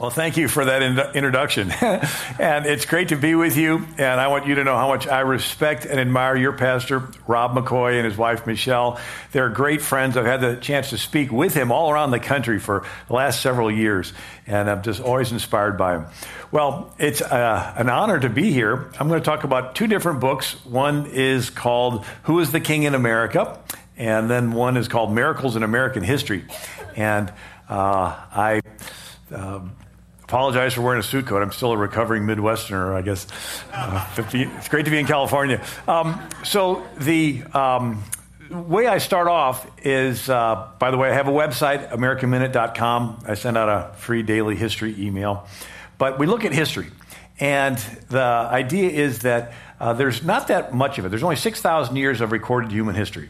Well, thank you for that in- introduction. and it's great to be with you. And I want you to know how much I respect and admire your pastor, Rob McCoy, and his wife, Michelle. They're great friends. I've had the chance to speak with him all around the country for the last several years. And I'm just always inspired by him. Well, it's uh, an honor to be here. I'm going to talk about two different books. One is called Who is the King in America? And then one is called Miracles in American History. And uh, I. Um, apologize for wearing a suit coat. I'm still a recovering Midwesterner, I guess. Uh, 50, it's great to be in California. Um, so the um, way I start off is, uh, by the way, I have a website, AmericanMinute.com. I send out a free daily history email. But we look at history. And the idea is that uh, there's not that much of it. There's only 6,000 years of recorded human history.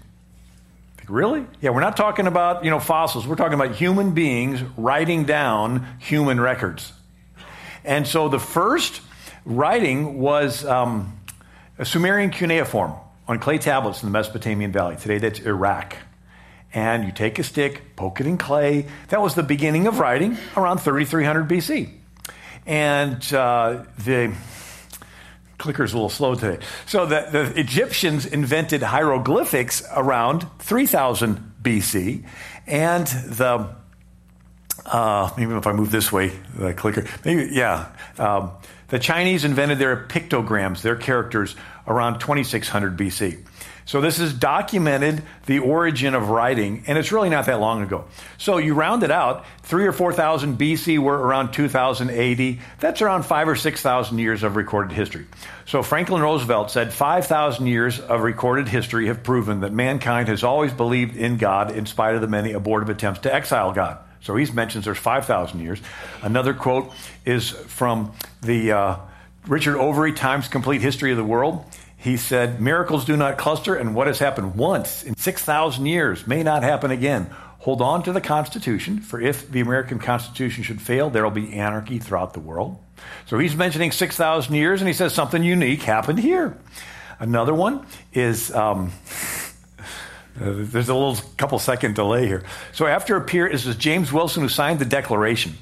Really? Yeah, we're not talking about, you know, fossils. We're talking about human beings writing down human records. And so the first writing was um, a Sumerian cuneiform on clay tablets in the Mesopotamian Valley. Today that's Iraq. And you take a stick, poke it in clay. That was the beginning of writing around 3300 BC. And uh, the clicker's a little slow today. So the, the Egyptians invented hieroglyphics around 3000 BC, and the uh, maybe if I move this way, the clicker, maybe yeah. Um, the Chinese invented their pictograms, their characters, around 2600 BC. So this has documented the origin of writing, and it's really not that long ago. So you round it out, three or four thousand BC, we're around 2080. That's around five or six thousand years of recorded history. So Franklin Roosevelt said 5,000 years of recorded history have proven that mankind has always believed in God in spite of the many abortive attempts to exile God. So he mentions there's 5,000 years. Another quote is from the uh, Richard Overy Times Complete History of the World. He said, Miracles do not cluster, and what has happened once in 6,000 years may not happen again. Hold on to the Constitution, for if the American Constitution should fail, there will be anarchy throughout the world. So he's mentioning 6,000 years, and he says something unique happened here. Another one is. Um, there's a little couple second delay here. So after a period, this is James Wilson who signed the Declaration.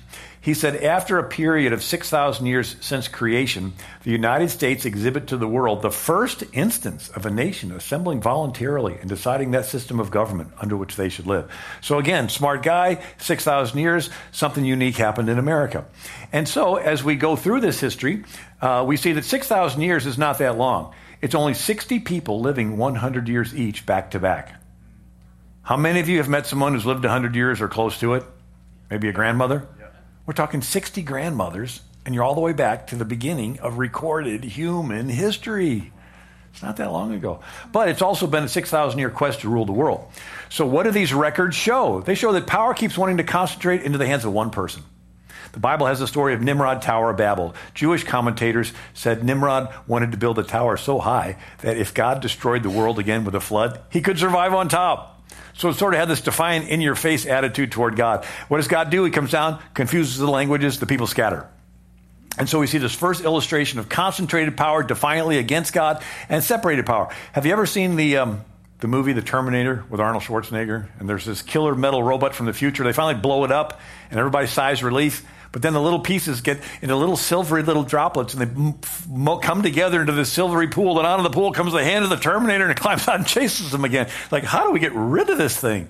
He said, after a period of 6,000 years since creation, the United States exhibit to the world the first instance of a nation assembling voluntarily and deciding that system of government under which they should live. So again, smart guy, 6,000 years, something unique happened in America. And so as we go through this history, uh, we see that 6,000 years is not that long. It's only 60 people living 100 years each back to back. How many of you have met someone who's lived 100 years or close to it? Maybe a grandmother? We're talking 60 grandmothers, and you're all the way back to the beginning of recorded human history. It's not that long ago. But it's also been a 6,000 year quest to rule the world. So, what do these records show? They show that power keeps wanting to concentrate into the hands of one person. The Bible has the story of Nimrod Tower of Babel. Jewish commentators said Nimrod wanted to build a tower so high that if God destroyed the world again with a flood, he could survive on top. So it sort of had this defiant, in your face attitude toward God. What does God do? He comes down, confuses the languages, the people scatter. And so we see this first illustration of concentrated power defiantly against God and separated power. Have you ever seen the, um, the movie The Terminator with Arnold Schwarzenegger? And there's this killer metal robot from the future. They finally blow it up, and everybody sighs relief. But then the little pieces get into little silvery little droplets, and they come together into this silvery pool. And out of the pool comes the hand of the Terminator, and it climbs out and chases them again. Like, how do we get rid of this thing?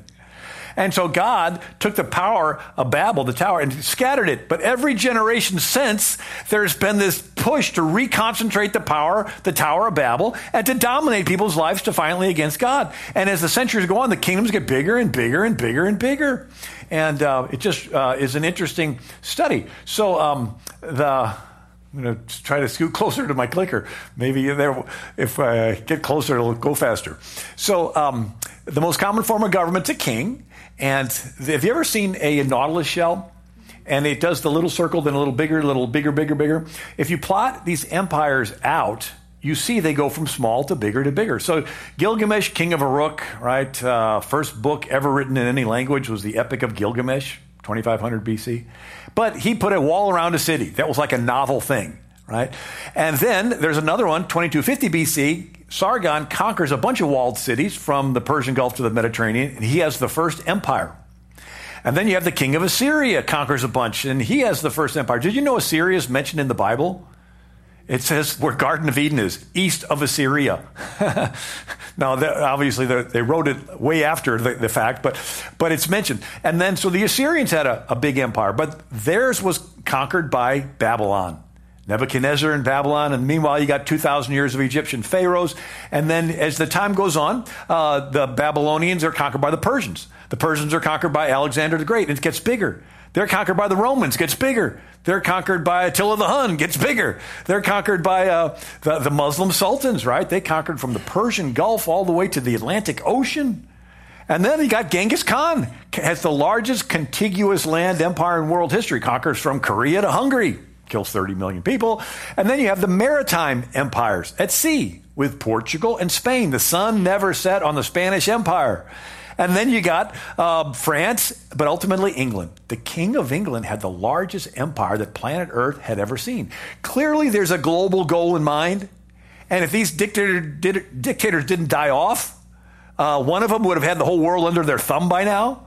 And so God took the power of Babel, the tower, and scattered it. But every generation since, there's been this push to reconcentrate the power, the Tower of Babel, and to dominate people's lives defiantly against God. And as the centuries go on, the kingdoms get bigger and bigger and bigger and bigger. And uh, it just uh, is an interesting study. So um, the. I'm going to try to scoot closer to my clicker. Maybe there, if I get closer, it'll go faster. So, um, the most common form of government's a king. And have you ever seen a nautilus shell? And it does the little circle, then a little bigger, a little bigger, bigger, bigger. If you plot these empires out, you see they go from small to bigger to bigger. So Gilgamesh, king of Uruk, right? Uh, first book ever written in any language was the Epic of Gilgamesh, 2500 BC. But he put a wall around a city. That was like a novel thing, right? And then there's another one, 2250 BC. Sargon conquers a bunch of walled cities from the Persian Gulf to the Mediterranean, and he has the first empire. And then you have the king of Assyria conquers a bunch, and he has the first empire. Did you know Assyria is mentioned in the Bible? It says where Garden of Eden is, east of Assyria. now, obviously, they wrote it way after the, the, fact, but, but it's mentioned. And then, so the Assyrians had a, a big empire, but theirs was conquered by Babylon. Nebuchadnezzar in Babylon, and meanwhile, you got 2,000 years of Egyptian pharaohs. And then, as the time goes on, uh, the Babylonians are conquered by the Persians. The Persians are conquered by Alexander the Great, and it gets bigger. They're conquered by the Romans, gets bigger. They're conquered by Attila the Hun, gets bigger. They're conquered by uh, the, the Muslim sultans, right? They conquered from the Persian Gulf all the way to the Atlantic Ocean. And then you got Genghis Khan, has the largest contiguous land empire in world history, conquers from Korea to Hungary, kills 30 million people. And then you have the maritime empires at sea with Portugal and Spain. The sun never set on the Spanish Empire. And then you got uh, France, but ultimately England. The King of England had the largest empire that planet Earth had ever seen. Clearly, there's a global goal in mind. And if these dictator, did, dictators didn't die off, uh, one of them would have had the whole world under their thumb by now.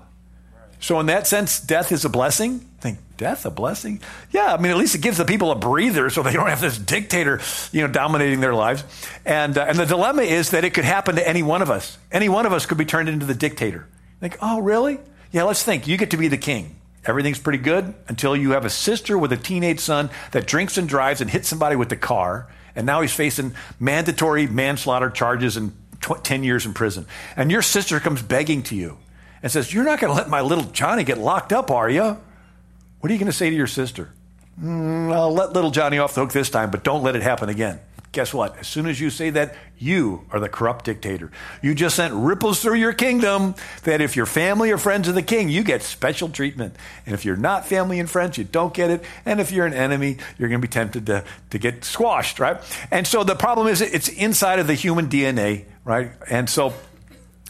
So, in that sense, death is a blessing. think death a blessing? Yeah, I mean, at least it gives the people a breather, so they don't have this dictator, you know, dominating their lives. And uh, and the dilemma is that it could happen to any one of us. Any one of us could be turned into the dictator. Like, oh, really? Yeah, let's think. You get to be the king. Everything's pretty good until you have a sister with a teenage son that drinks and drives and hits somebody with the car, and now he's facing mandatory manslaughter charges and tw- ten years in prison. And your sister comes begging to you and says, You're not going to let my little Johnny get locked up, are you? What are you going to say to your sister? Mm, I'll let little Johnny off the hook this time, but don't let it happen again. Guess what? As soon as you say that, you are the corrupt dictator. You just sent ripples through your kingdom that if you're family or friends of the king, you get special treatment. And if you're not family and friends, you don't get it. And if you're an enemy, you're going to be tempted to, to get squashed, right? And so the problem is it's inside of the human DNA, right? And so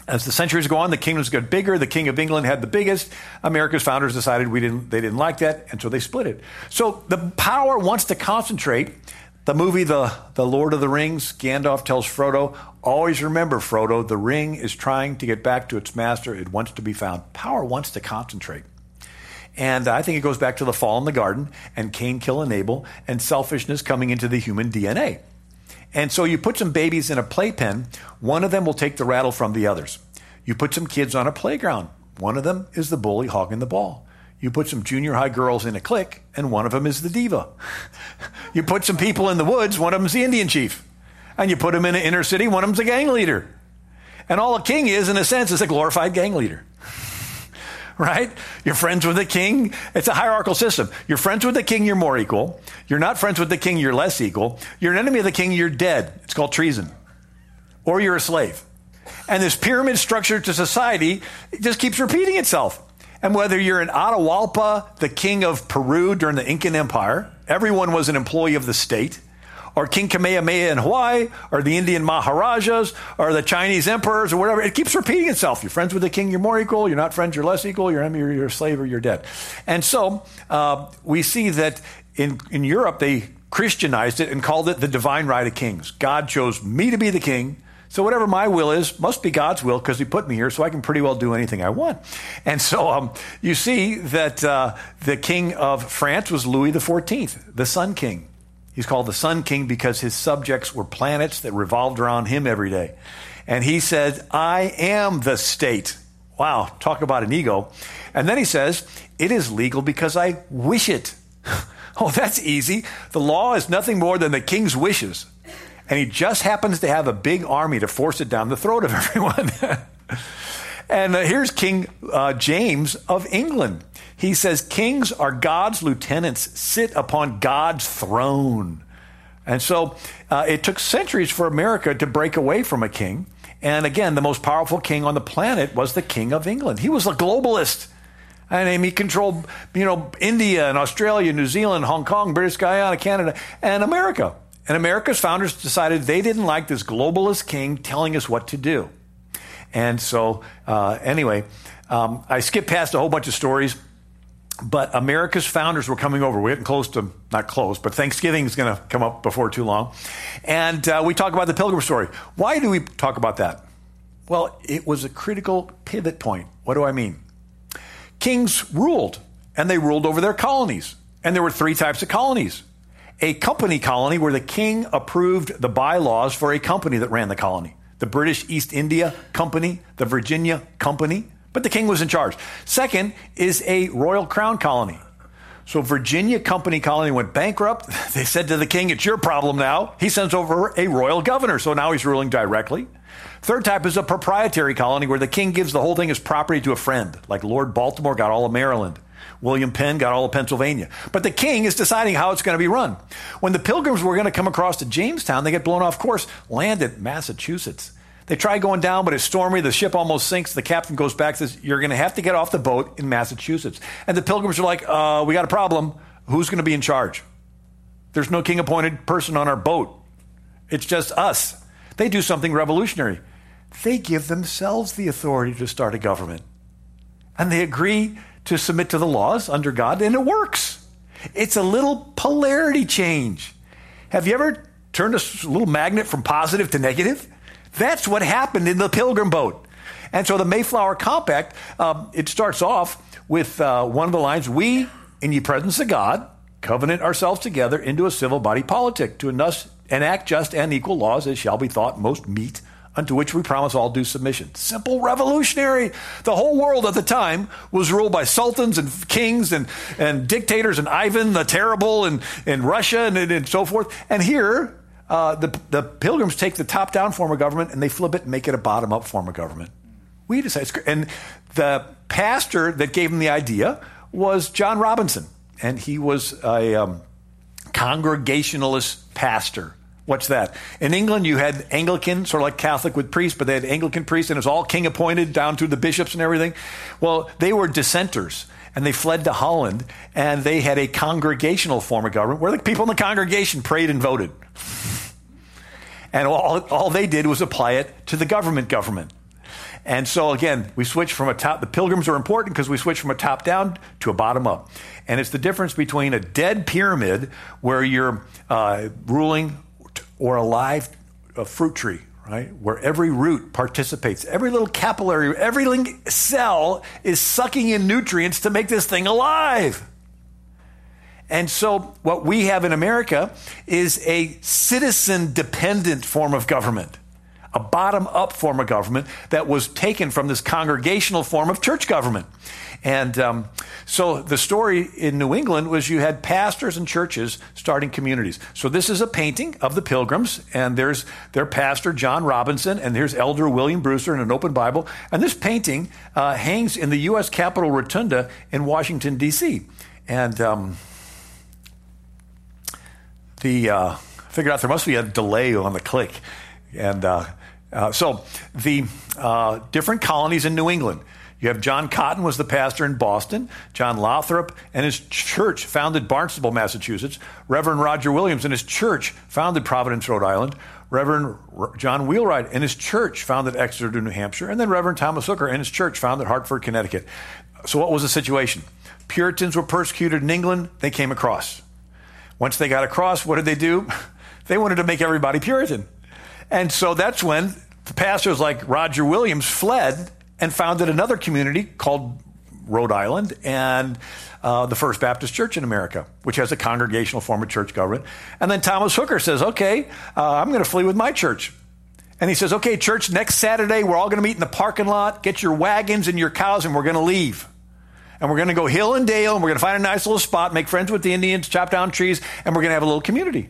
as the centuries go on, the kingdoms got bigger. The King of England had the biggest. America's founders decided we didn't, they didn't like that, and so they split it. So the power wants to concentrate. The movie, the, the Lord of the Rings, Gandalf tells Frodo, always remember, Frodo, the ring is trying to get back to its master. It wants to be found. Power wants to concentrate. And I think it goes back to the fall in the garden and Cain killing Abel and selfishness coming into the human DNA. And so you put some babies in a playpen, one of them will take the rattle from the others. You put some kids on a playground, one of them is the bully hogging the ball. You put some junior high girls in a clique, and one of them is the diva. you put some people in the woods, one of them's the Indian chief. And you put them in an inner city, one of them's a gang leader. And all a king is, in a sense, is a glorified gang leader right? You're friends with the king. It's a hierarchical system. You're friends with the king, you're more equal. You're not friends with the king, you're less equal. You're an enemy of the king, you're dead. It's called treason. Or you're a slave. And this pyramid structure to society just keeps repeating itself. And whether you're in Atahualpa, the king of Peru during the Incan Empire, everyone was an employee of the state or King Kamehameha in Hawaii, or the Indian Maharajas, or the Chinese emperors, or whatever. It keeps repeating itself. You're friends with the king, you're more equal. You're not friends, you're less equal. You're enemy, you're a slave, or you're dead. And so uh, we see that in, in Europe, they Christianized it and called it the divine right of kings. God chose me to be the king. So whatever my will is must be God's will because He put me here, so I can pretty well do anything I want. And so um, you see that uh, the king of France was Louis XIV, the Sun King. He's called the Sun King because his subjects were planets that revolved around him every day. And he said, I am the state. Wow, talk about an ego. And then he says, It is legal because I wish it. oh, that's easy. The law is nothing more than the king's wishes. And he just happens to have a big army to force it down the throat of everyone. And uh, here's King uh, James of England. He says, Kings are God's lieutenants, sit upon God's throne. And so uh, it took centuries for America to break away from a king. And again, the most powerful king on the planet was the King of England. He was a globalist. And he controlled, you know, India and Australia, New Zealand, Hong Kong, British Guyana, Canada, and America. And America's founders decided they didn't like this globalist king telling us what to do. And so, uh, anyway, um, I skipped past a whole bunch of stories but America's founders were coming over. We're getting close to, not close, but Thanksgiving is going to come up before too long. And uh, we talk about the Pilgrim story. Why do we talk about that? Well, it was a critical pivot point. What do I mean? kings ruled, and they ruled over their colonies. And there were three types of colonies a company colony where the king approved the bylaws for a company that ran the colony the British East India Company, the Virginia Company, but the king was in charge. Second is a royal crown colony. So Virginia Company Colony went bankrupt. They said to the king, It's your problem now. He sends over a royal governor. So now he's ruling directly. Third type is a proprietary colony where the king gives the whole thing as property to a friend, like Lord Baltimore got all of Maryland. William Penn got all of Pennsylvania. But the king is deciding how it's going to be run. When the pilgrims were going to come across to Jamestown, they get blown off course, land at Massachusetts. They try going down, but it's stormy. The ship almost sinks. The captain goes back says, You're going to have to get off the boat in Massachusetts. And the pilgrims are like, uh, We got a problem. Who's going to be in charge? There's no king appointed person on our boat. It's just us. They do something revolutionary. They give themselves the authority to start a government. And they agree to submit to the laws under God, and it works. It's a little polarity change. Have you ever turned a little magnet from positive to negative? That's what happened in the Pilgrim boat. And so the Mayflower Compact, um, it starts off with uh, one of the lines We, in the presence of God, covenant ourselves together into a civil body politic to enact just and equal laws as shall be thought most meet unto which we promise all due submission. Simple, revolutionary. The whole world at the time was ruled by sultans and kings and, and dictators and Ivan the Terrible and, and Russia and, and so forth. And here, uh, the, the pilgrims take the top down form of government and they flip it and make it a bottom up form of government. We decide. And the pastor that gave them the idea was John Robinson. And he was a um, congregationalist pastor What's that? In England, you had Anglican, sort of like Catholic with priests, but they had Anglican priests, and it was all king appointed down to the bishops and everything. Well, they were dissenters, and they fled to Holland, and they had a congregational form of government where the people in the congregation prayed and voted. And all, all they did was apply it to the government government. And so again, we switch from a top, the pilgrims are important because we switch from a top down to a bottom up. And it's the difference between a dead pyramid where you're uh, ruling or a live a fruit tree, right? Where every root participates, every little capillary, every cell is sucking in nutrients to make this thing alive. And so, what we have in America is a citizen dependent form of government, a bottom up form of government that was taken from this congregational form of church government. And um, so the story in New England was you had pastors and churches starting communities. So this is a painting of the pilgrims, and there's their pastor, John Robinson, and here's Elder William Brewster in an open Bible. And this painting uh, hangs in the U.S. Capitol Rotunda in Washington, D.C. And um, the uh, figured out there must be a delay on the click. And uh, uh so the uh, different colonies in New England. You have John Cotton was the pastor in Boston. John Lothrop and his church founded Barnstable, Massachusetts. Reverend Roger Williams and his church founded Providence, Rhode Island. Reverend John Wheelwright and his church founded Exeter, New Hampshire. And then Reverend Thomas Hooker and his church founded Hartford, Connecticut. So what was the situation? Puritans were persecuted in England. They came across. Once they got across, what did they do? They wanted to make everybody Puritan. And so that's when pastors like Roger Williams fled and founded another community called Rhode Island and uh, the First Baptist Church in America, which has a congregational form of church government. And then Thomas Hooker says, okay, uh, I'm going to flee with my church. And he says, okay, church, next Saturday, we're all going to meet in the parking lot, get your wagons and your cows, and we're going to leave. And we're going to go hill and dale, and we're going to find a nice little spot, make friends with the Indians, chop down trees, and we're going to have a little community.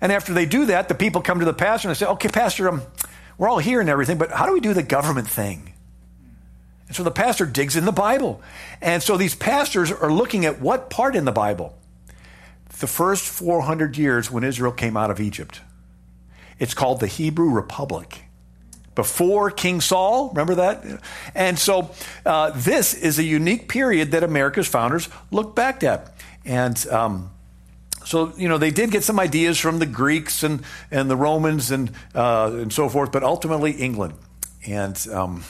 And after they do that, the people come to the pastor and they say, okay, Pastor, um, we're all here and everything, but how do we do the government thing? And so the pastor digs in the Bible. And so these pastors are looking at what part in the Bible? The first 400 years when Israel came out of Egypt. It's called the Hebrew Republic. Before King Saul, remember that? And so uh, this is a unique period that America's founders looked back at. And um, so, you know, they did get some ideas from the Greeks and, and the Romans and, uh, and so forth, but ultimately England. And. Um,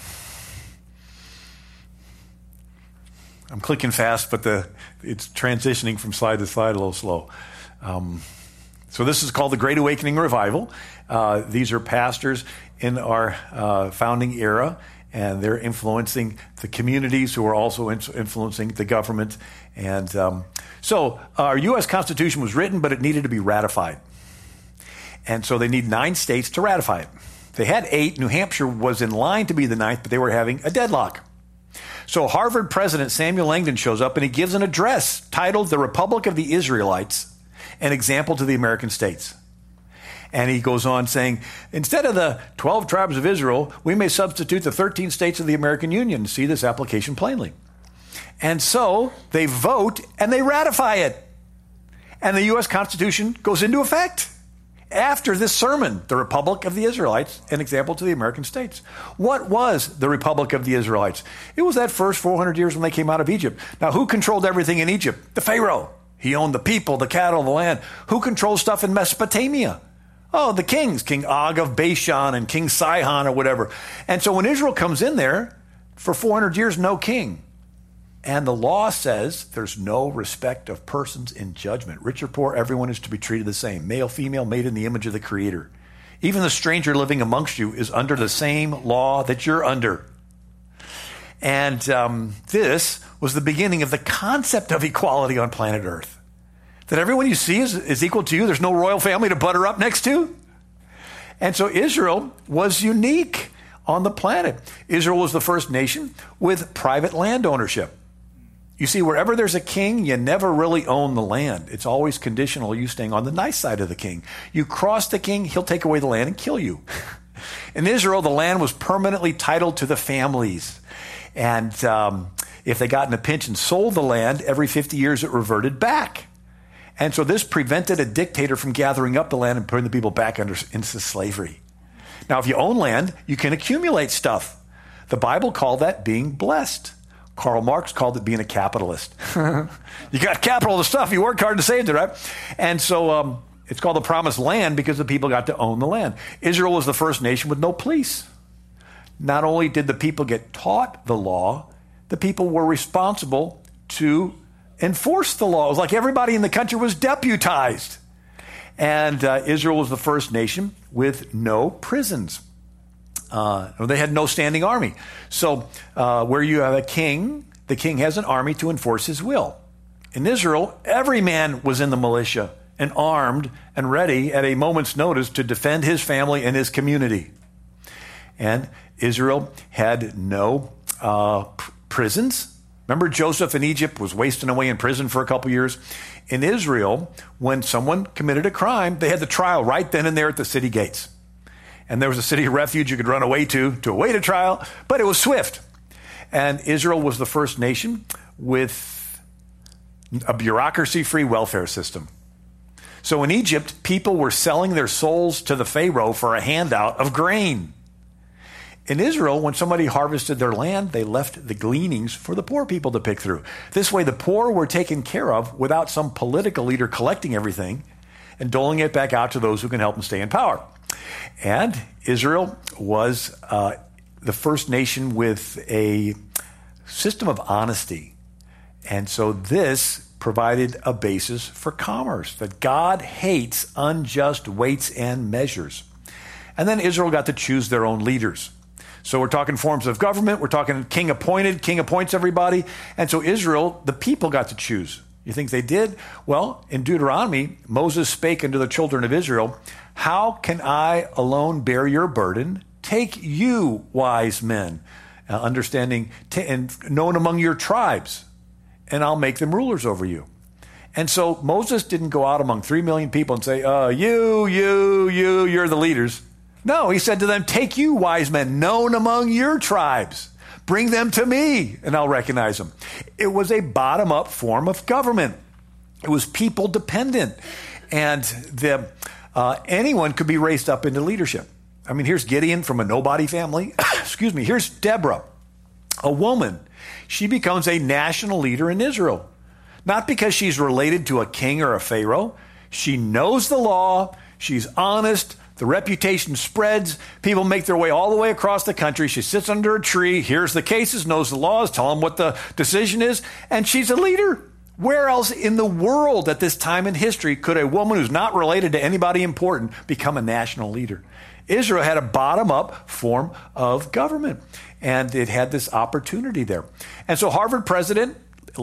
I'm clicking fast, but the, it's transitioning from slide to slide a little slow. Um, so this is called the Great Awakening Revival. Uh, these are pastors in our uh, founding era, and they're influencing the communities who are also influencing the government. And um, so our U.S. Constitution was written, but it needed to be ratified. And so they need nine states to ratify it. They had eight. New Hampshire was in line to be the ninth, but they were having a deadlock. So Harvard President Samuel Langdon shows up and he gives an address titled The Republic of the Israelites, an example to the American states. And he goes on saying, instead of the 12 tribes of Israel, we may substitute the 13 states of the American Union. See this application plainly. And so they vote and they ratify it. And the U.S. Constitution goes into effect after this sermon, the Republic of the Israelites, an example to the American states. What was the Republic of the Israelites? It was that first 400 years when they came out of Egypt. Now, who controlled everything in Egypt? The Pharaoh. He owned the people, the cattle, the land. Who controlled stuff in Mesopotamia? Oh, the kings, King Og of Bashan and King Sihon or whatever. And so when Israel comes in there, for 400 years, no king. And the law says there's no respect of persons in judgment. Rich or poor, everyone is to be treated the same. Male, female, made in the image of the Creator. Even the stranger living amongst you is under the same law that you're under. And um, this was the beginning of the concept of equality on planet Earth. That everyone you see is, is equal to you. There's no royal family to butter up next to. And so Israel was unique on the planet. Israel was the first nation with private land ownership. You see, wherever there's a king, you never really own the land. It's always conditional you staying on the nice side of the king. You cross the king, he'll take away the land and kill you. In Israel, the land was permanently titled to the families. And um, if they got in a pinch and sold the land, every 50 years it reverted back. And so this prevented a dictator from gathering up the land and putting the people back under, into slavery. Now, if you own land, you can accumulate stuff. The Bible called that being blessed. Karl Marx called it being a capitalist. you got capital the stuff, you worked hard to save it, right? And so um, it's called the promised land because the people got to own the land. Israel was the first nation with no police. Not only did the people get taught the law, the people were responsible to enforce the law. It was like everybody in the country was deputized. And uh, Israel was the first nation with no prisons. Uh, they had no standing army. So, uh, where you have a king, the king has an army to enforce his will. In Israel, every man was in the militia and armed and ready at a moment's notice to defend his family and his community. And Israel had no uh, prisons. Remember, Joseph in Egypt was wasting away in prison for a couple years. In Israel, when someone committed a crime, they had the trial right then and there at the city gates and there was a city of refuge you could run away to to await a trial, but it was swift. And Israel was the first nation with a bureaucracy free welfare system. So in Egypt, people were selling their souls to the Pharaoh for a handout of grain. In Israel, when somebody harvested their land, they left the gleanings for the poor people to pick through. This way, the poor were taken care of without some political leader collecting everything and doling it back out to those who can help them stay in power. And Israel was uh, the first nation with a system of honesty. And so this provided a basis for commerce that God hates unjust weights and measures. And then Israel got to choose their own leaders. So we're talking forms of government, we're talking king appointed, king appoints everybody. And so Israel, the people got to choose. You think they did? Well, in Deuteronomy, Moses spake unto the children of Israel, How can I alone bear your burden? Take you, wise men, uh, understanding t- and known among your tribes, and I'll make them rulers over you. And so Moses didn't go out among three million people and say, uh, You, you, you, you're the leaders. No, he said to them, Take you, wise men, known among your tribes. Bring them to me, and I'll recognize them. It was a bottom up form of government, it was people dependent. And the, uh, anyone could be raised up into leadership. I mean, here's Gideon from a nobody family. Excuse me. Here's Deborah, a woman. She becomes a national leader in Israel. Not because she's related to a king or a pharaoh. She knows the law. She's honest. The reputation spreads. People make their way all the way across the country. She sits under a tree, hears the cases, knows the laws, tell them what the decision is, and she's a leader. Where else in the world at this time in history could a woman who's not related to anybody important become a national leader? Israel had a bottom up form of government, and it had this opportunity there. And so Harvard president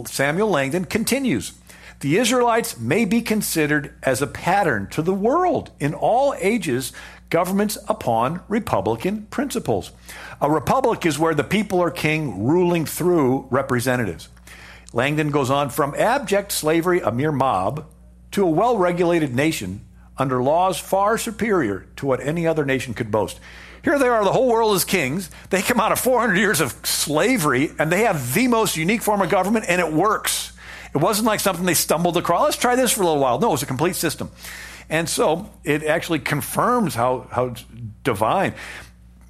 Samuel Langdon continues. The Israelites may be considered as a pattern to the world in all ages governments upon republican principles. A republic is where the people are king ruling through representatives. Langdon goes on from abject slavery, a mere mob, to a well regulated nation under laws far superior to what any other nation could boast. Here they are, the whole world is kings. They come out of 400 years of slavery, and they have the most unique form of government, and it works. It wasn't like something they stumbled across. Let's try this for a little while. No, it was a complete system. And so it actually confirms how, how divine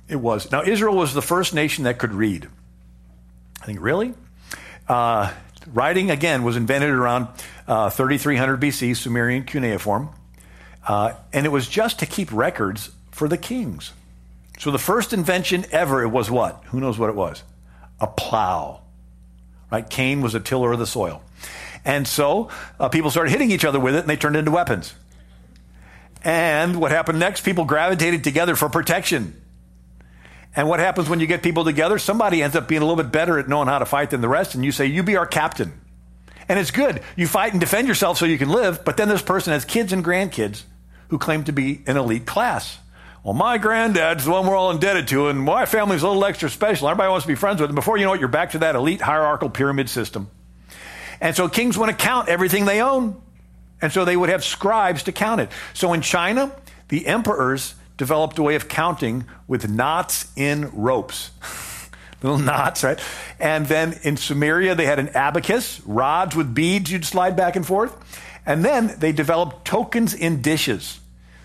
it was. Now, Israel was the first nation that could read. I think, really? Uh, writing, again, was invented around uh, 3300 BC, Sumerian cuneiform. Uh, and it was just to keep records for the kings. So the first invention ever it was what? Who knows what it was? A plow. Right? Cain was a tiller of the soil. And so uh, people started hitting each other with it and they turned into weapons. And what happened next? People gravitated together for protection. And what happens when you get people together? Somebody ends up being a little bit better at knowing how to fight than the rest, and you say, You be our captain. And it's good. You fight and defend yourself so you can live, but then this person has kids and grandkids who claim to be an elite class. Well, my granddad's the one we're all indebted to, and my family's a little extra special. Everybody wants to be friends with him. Before you know it, you're back to that elite hierarchical pyramid system. And so kings want to count everything they own. And so they would have scribes to count it. So in China, the emperors developed a way of counting with knots in ropes. Little knots, right? And then in Sumeria, they had an abacus, rods with beads you'd slide back and forth. And then they developed tokens in dishes.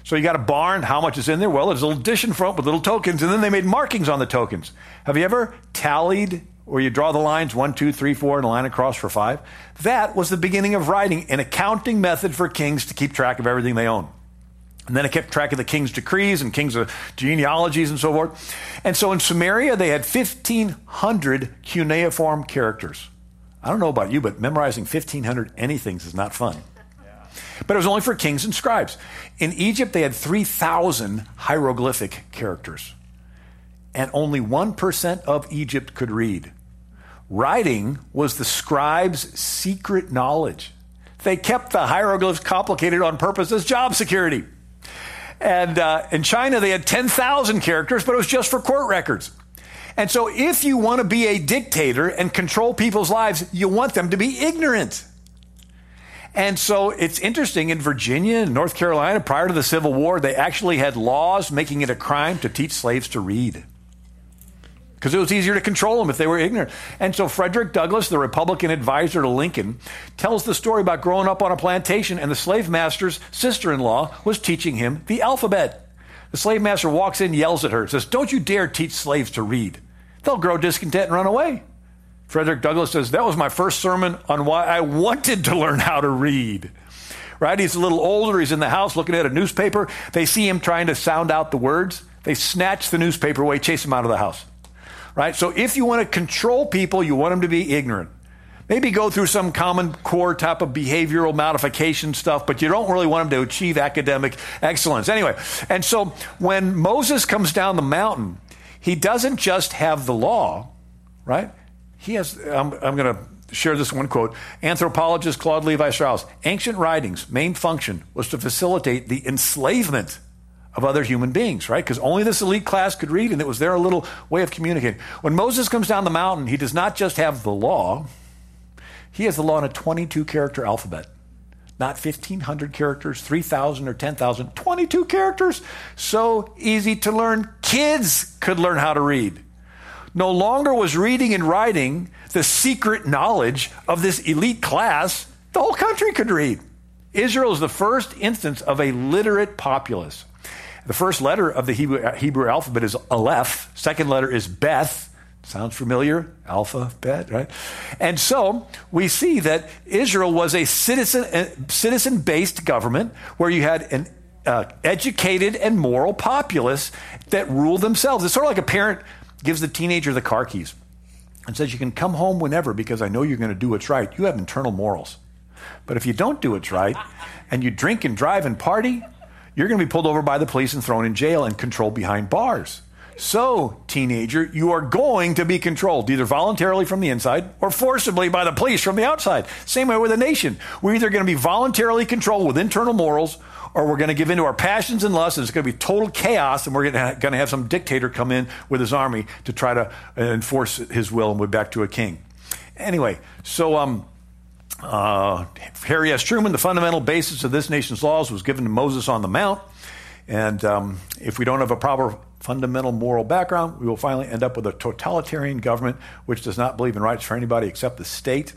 So you got a barn, how much is in there? Well, there's a little dish in front with little tokens, and then they made markings on the tokens. Have you ever tallied where you draw the lines one, two, three, four, and a line across for five? That was the beginning of writing, an accounting method for kings to keep track of everything they own. And then it kept track of the king's decrees and king's uh, genealogies and so forth. And so in Sumeria, they had 1,500 cuneiform characters. I don't know about you, but memorizing 1,500 anythings is not fun. But it was only for kings and scribes. In Egypt, they had 3,000 hieroglyphic characters, and only 1% of Egypt could read. Writing was the scribes' secret knowledge. They kept the hieroglyphs complicated on purpose as job security. And uh, in China, they had 10,000 characters, but it was just for court records. And so, if you want to be a dictator and control people's lives, you want them to be ignorant. And so it's interesting in Virginia and North Carolina, prior to the Civil War, they actually had laws making it a crime to teach slaves to read. Because it was easier to control them if they were ignorant. And so Frederick Douglass, the Republican advisor to Lincoln, tells the story about growing up on a plantation and the slave master's sister in law was teaching him the alphabet. The slave master walks in, yells at her, says, Don't you dare teach slaves to read. They'll grow discontent and run away. Frederick Douglass says, That was my first sermon on why I wanted to learn how to read. Right? He's a little older. He's in the house looking at a newspaper. They see him trying to sound out the words. They snatch the newspaper away, chase him out of the house. Right? So if you want to control people, you want them to be ignorant. Maybe go through some common core type of behavioral modification stuff, but you don't really want them to achieve academic excellence. Anyway, and so when Moses comes down the mountain, he doesn't just have the law, right? He has, I'm, I'm going to share this one quote. Anthropologist Claude Levi Strauss Ancient writings' main function was to facilitate the enslavement of other human beings, right? Because only this elite class could read, and it was their little way of communicating. When Moses comes down the mountain, he does not just have the law, he has the law in a 22 character alphabet. Not 1,500 characters, 3,000 or 10,000, 22 characters. So easy to learn. Kids could learn how to read no longer was reading and writing the secret knowledge of this elite class, the whole country could read. Israel is the first instance of a literate populace. The first letter of the Hebrew, Hebrew alphabet is Aleph. Second letter is Beth. Sounds familiar? Alphabet, right? And so we see that Israel was a citizen citizen based government where you had an uh, educated and moral populace that ruled themselves. It's sort of like a parent gives the teenager the car keys and says, You can come home whenever because I know you're going to do what's right. You have internal morals. But if you don't do what's right and you drink and drive and party, you're going to be pulled over by the police and thrown in jail and controlled behind bars. So, teenager, you are going to be controlled either voluntarily from the inside or forcibly by the police from the outside. Same way with a nation. We're either going to be voluntarily controlled with internal morals or we're going to give in to our passions and lusts and it's going to be total chaos and we're going to have some dictator come in with his army to try to enforce his will and we're back to a king. Anyway, so um, uh, Harry S. Truman, the fundamental basis of this nation's laws was given to Moses on the Mount. And um, if we don't have a proper fundamental moral background, we will finally end up with a totalitarian government which does not believe in rights for anybody except the state.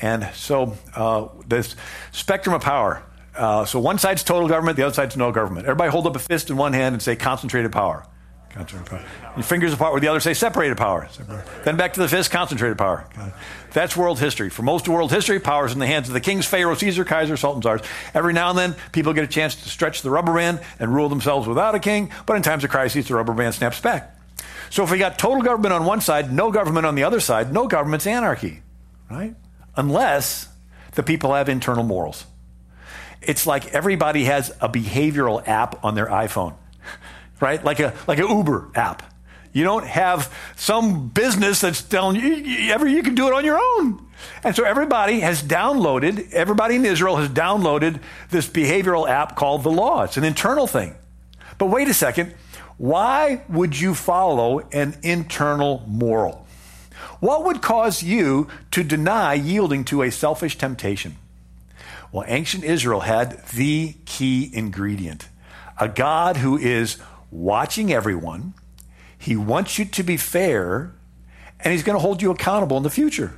And so, uh, this spectrum of power. Uh, so, one side's total government, the other side's no government. Everybody hold up a fist in one hand and say concentrated power. Concentrated power. Your fingers apart with the other say separated power. Separated. Then back to the fist, concentrated power. That's world history. For most of world history, power is in the hands of the kings, pharaoh, Caesar, Kaiser, sultans, czars. Every now and then, people get a chance to stretch the rubber band and rule themselves without a king, but in times of crisis, the rubber band snaps back. So if we got total government on one side, no government on the other side, no government's anarchy, right? Unless the people have internal morals. It's like everybody has a behavioral app on their iPhone right? Like a like an Uber app. You don't have some business that's telling you ever you can do it on your own. And so everybody has downloaded, everybody in Israel has downloaded this behavioral app called the law. It's an internal thing. But wait a second. Why would you follow an internal moral? What would cause you to deny yielding to a selfish temptation? Well, ancient Israel had the key ingredient a God who is watching everyone. He wants you to be fair, and he's going to hold you accountable in the future.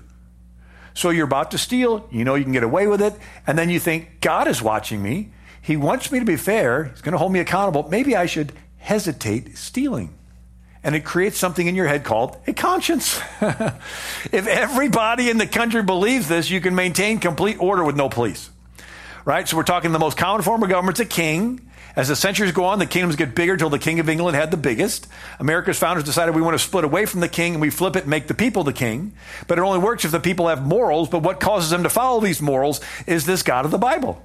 So you're about to steal, you know you can get away with it, and then you think, God is watching me. He wants me to be fair. He's going to hold me accountable. Maybe I should hesitate stealing. And it creates something in your head called a conscience. if everybody in the country believes this, you can maintain complete order with no police. Right? So we're talking the most common form of government's a king. As the centuries go on, the kingdoms get bigger until the king of England had the biggest. America's founders decided we want to split away from the king and we flip it and make the people the king. But it only works if the people have morals. But what causes them to follow these morals is this God of the Bible.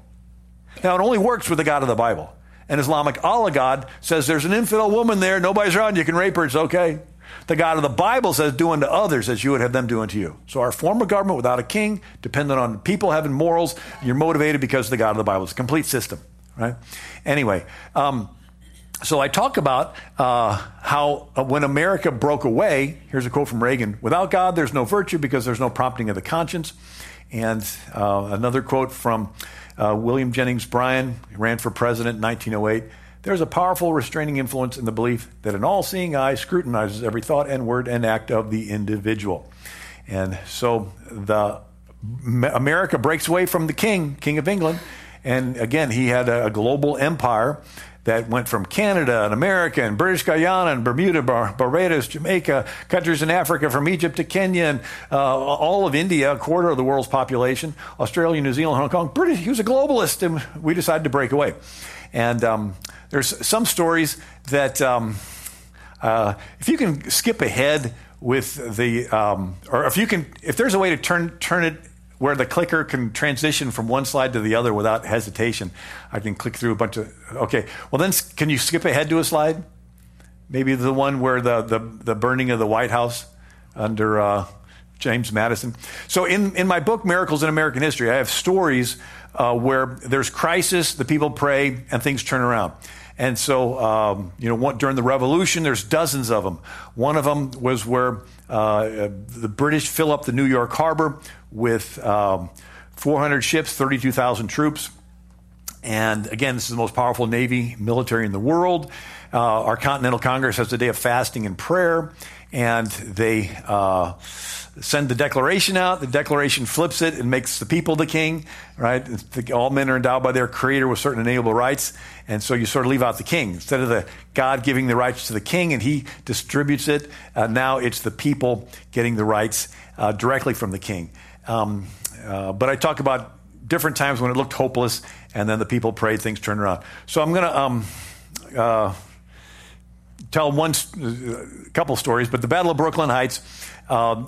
Now, it only works with the God of the Bible. An Islamic Allah God says there's an infidel woman there, nobody's around, you can rape her, it's okay. The God of the Bible says, do unto others as you would have them do unto you. So our form of government without a king, dependent on people having morals, you're motivated because of the God of the Bible. It's a complete system right? Anyway, um, so I talk about uh, how uh, when America broke away, here's a quote from Reagan without God, there's no virtue because there's no prompting of the conscience. And uh, another quote from uh, William Jennings Bryan, ran for president in 1908. There's a powerful restraining influence in the belief that an all seeing eye scrutinizes every thought and word and act of the individual. And so the America breaks away from the king, King of England, and again, he had a, global empire that went from Canada and America and British Guyana and Bermuda, Bar- Barbados, Jamaica, countries in Africa, from Egypt to Kenya, and uh, all of India, a quarter of the world's population, Australia, New Zealand, Hong Kong. British, he was a globalist, and we decided to break away. And um, there's some stories that um, uh, if you can skip ahead with the, um, or if you can, if there's a way to turn turn it where the clicker can transition from one slide to the other without hesitation. I can click through a bunch of. Okay, well then, can you skip ahead to a slide? Maybe the one where the the, the burning of the White House under uh, James Madison. So in in my book Miracles in American History, I have stories uh, where there's crisis, the people pray, and things turn around. And so, um, you know, during the Revolution, there's dozens of them. One of them was where uh, the British fill up the New York harbor with um, 400 ships, 32,000 troops. And again, this is the most powerful Navy military in the world. Uh, our Continental Congress has a day of fasting and prayer, and they uh, send the declaration out. The declaration flips it and makes the people the king, right? All men are endowed by their creator with certain inalienable rights. And so you sort of leave out the king. Instead of the God giving the rights to the king and he distributes it, uh, now it's the people getting the rights uh, directly from the king. Um, uh, but I talk about different times when it looked hopeless, and then the people prayed, things turned around. So I'm going to um, uh, tell one uh, couple stories. But the Battle of Brooklyn Heights, uh,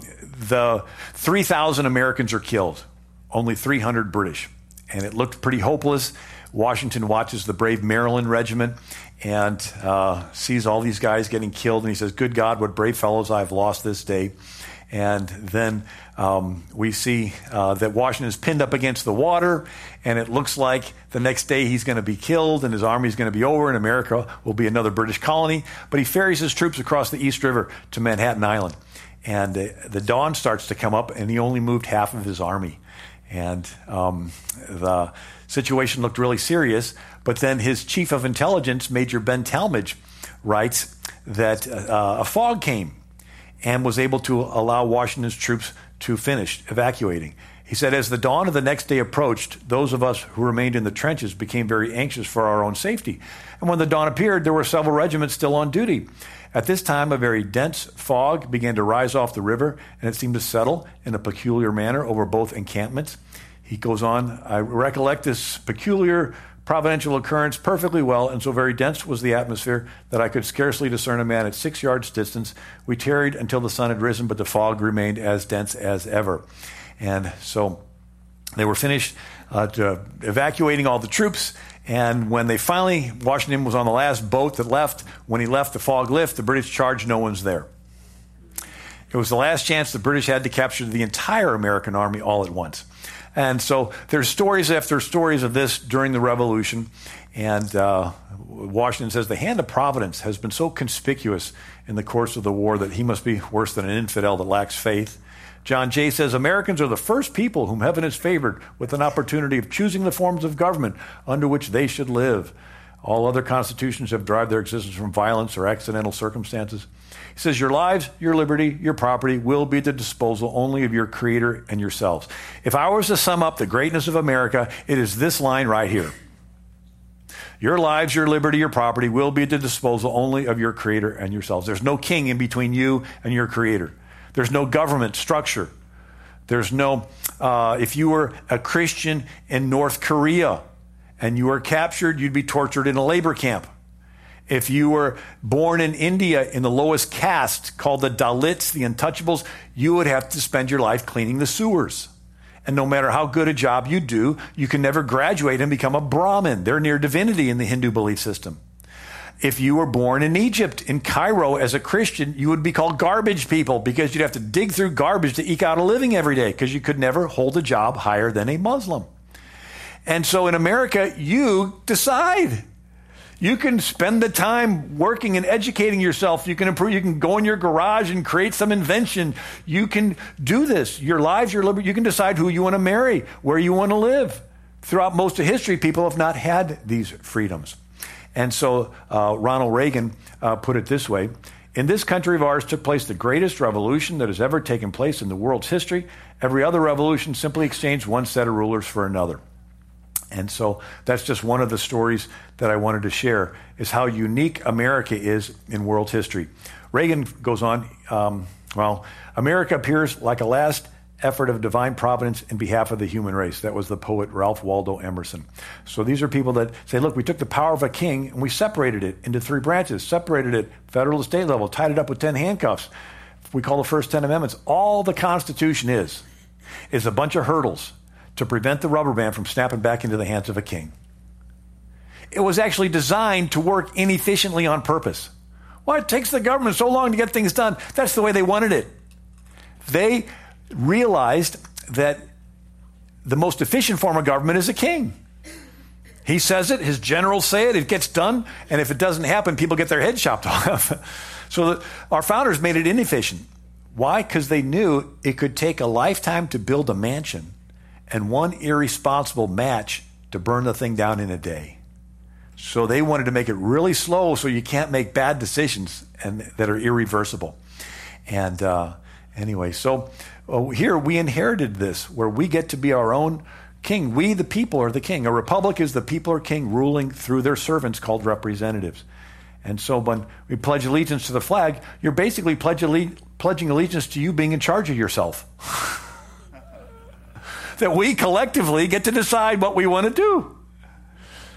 the 3,000 Americans are killed, only 300 British. and it looked pretty hopeless. Washington watches the brave Maryland Regiment and uh, sees all these guys getting killed, and he says, Good God, what brave fellows I've lost this day. And then um, we see uh, that Washington is pinned up against the water, and it looks like the next day he's going to be killed, and his army is going to be over, and America will be another British colony. But he ferries his troops across the East River to Manhattan Island. And the dawn starts to come up, and he only moved half of his army. And um, the situation looked really serious. But then his chief of intelligence, Major Ben Tallmadge, writes that uh, a fog came and was able to allow Washington's troops to finish evacuating. He said, as the dawn of the next day approached, those of us who remained in the trenches became very anxious for our own safety. And when the dawn appeared, there were several regiments still on duty. At this time, a very dense fog began to rise off the river, and it seemed to settle in a peculiar manner over both encampments. He goes on, I recollect this peculiar providential occurrence perfectly well, and so very dense was the atmosphere that I could scarcely discern a man at six yards' distance. We tarried until the sun had risen, but the fog remained as dense as ever. And so they were finished uh, evacuating all the troops. And when they finally, Washington was on the last boat that left. When he left, the fog lifted. The British charged, no one's there. It was the last chance the British had to capture the entire American army all at once. And so there's stories after stories of this during the Revolution. And uh, Washington says the hand of providence has been so conspicuous in the course of the war that he must be worse than an infidel that lacks faith. John Jay says Americans are the first people whom heaven has favored with an opportunity of choosing the forms of government under which they should live. All other constitutions have derived their existence from violence or accidental circumstances. He says, Your lives, your liberty, your property will be at the disposal only of your Creator and yourselves. If I was to sum up the greatness of America, it is this line right here. Your lives, your liberty, your property will be at the disposal only of your Creator and yourselves. There's no king in between you and your Creator. There's no government structure. There's no, uh, if you were a Christian in North Korea and you were captured, you'd be tortured in a labor camp. If you were born in India in the lowest caste called the Dalits, the untouchables, you would have to spend your life cleaning the sewers. And no matter how good a job you do, you can never graduate and become a Brahmin. They're near divinity in the Hindu belief system. If you were born in Egypt, in Cairo, as a Christian, you would be called garbage people because you'd have to dig through garbage to eke out a living every day because you could never hold a job higher than a Muslim. And so in America, you decide. You can spend the time working and educating yourself. You can improve. You can go in your garage and create some invention. You can do this. Your lives, your liberty. You can decide who you want to marry, where you want to live. Throughout most of history, people have not had these freedoms. And so uh, Ronald Reagan uh, put it this way In this country of ours took place the greatest revolution that has ever taken place in the world's history. Every other revolution simply exchanged one set of rulers for another. And so that's just one of the stories that I wanted to share is how unique America is in world history. Reagan goes on, um, well, America appears like a last effort of divine providence in behalf of the human race. That was the poet Ralph Waldo Emerson. So these are people that say, look, we took the power of a king and we separated it into three branches, separated it federal to state level, tied it up with 10 handcuffs. We call the first 10 amendments. All the Constitution is, is a bunch of hurdles to prevent the rubber band from snapping back into the hands of a king. It was actually designed to work inefficiently on purpose. Why it takes the government so long to get things done? That's the way they wanted it. They realized that the most efficient form of government is a king. He says it, his generals say it, it gets done, and if it doesn't happen, people get their head chopped off. so the, our founders made it inefficient. Why? Because they knew it could take a lifetime to build a mansion and one irresponsible match to burn the thing down in a day. So they wanted to make it really slow so you can't make bad decisions and that are irreversible. And uh, anyway, so uh, here we inherited this where we get to be our own king. We, the people, are the king. A republic is the people are king ruling through their servants called representatives. And so when we pledge allegiance to the flag, you're basically alle- pledging allegiance to you being in charge of yourself. that we collectively get to decide what we want to do.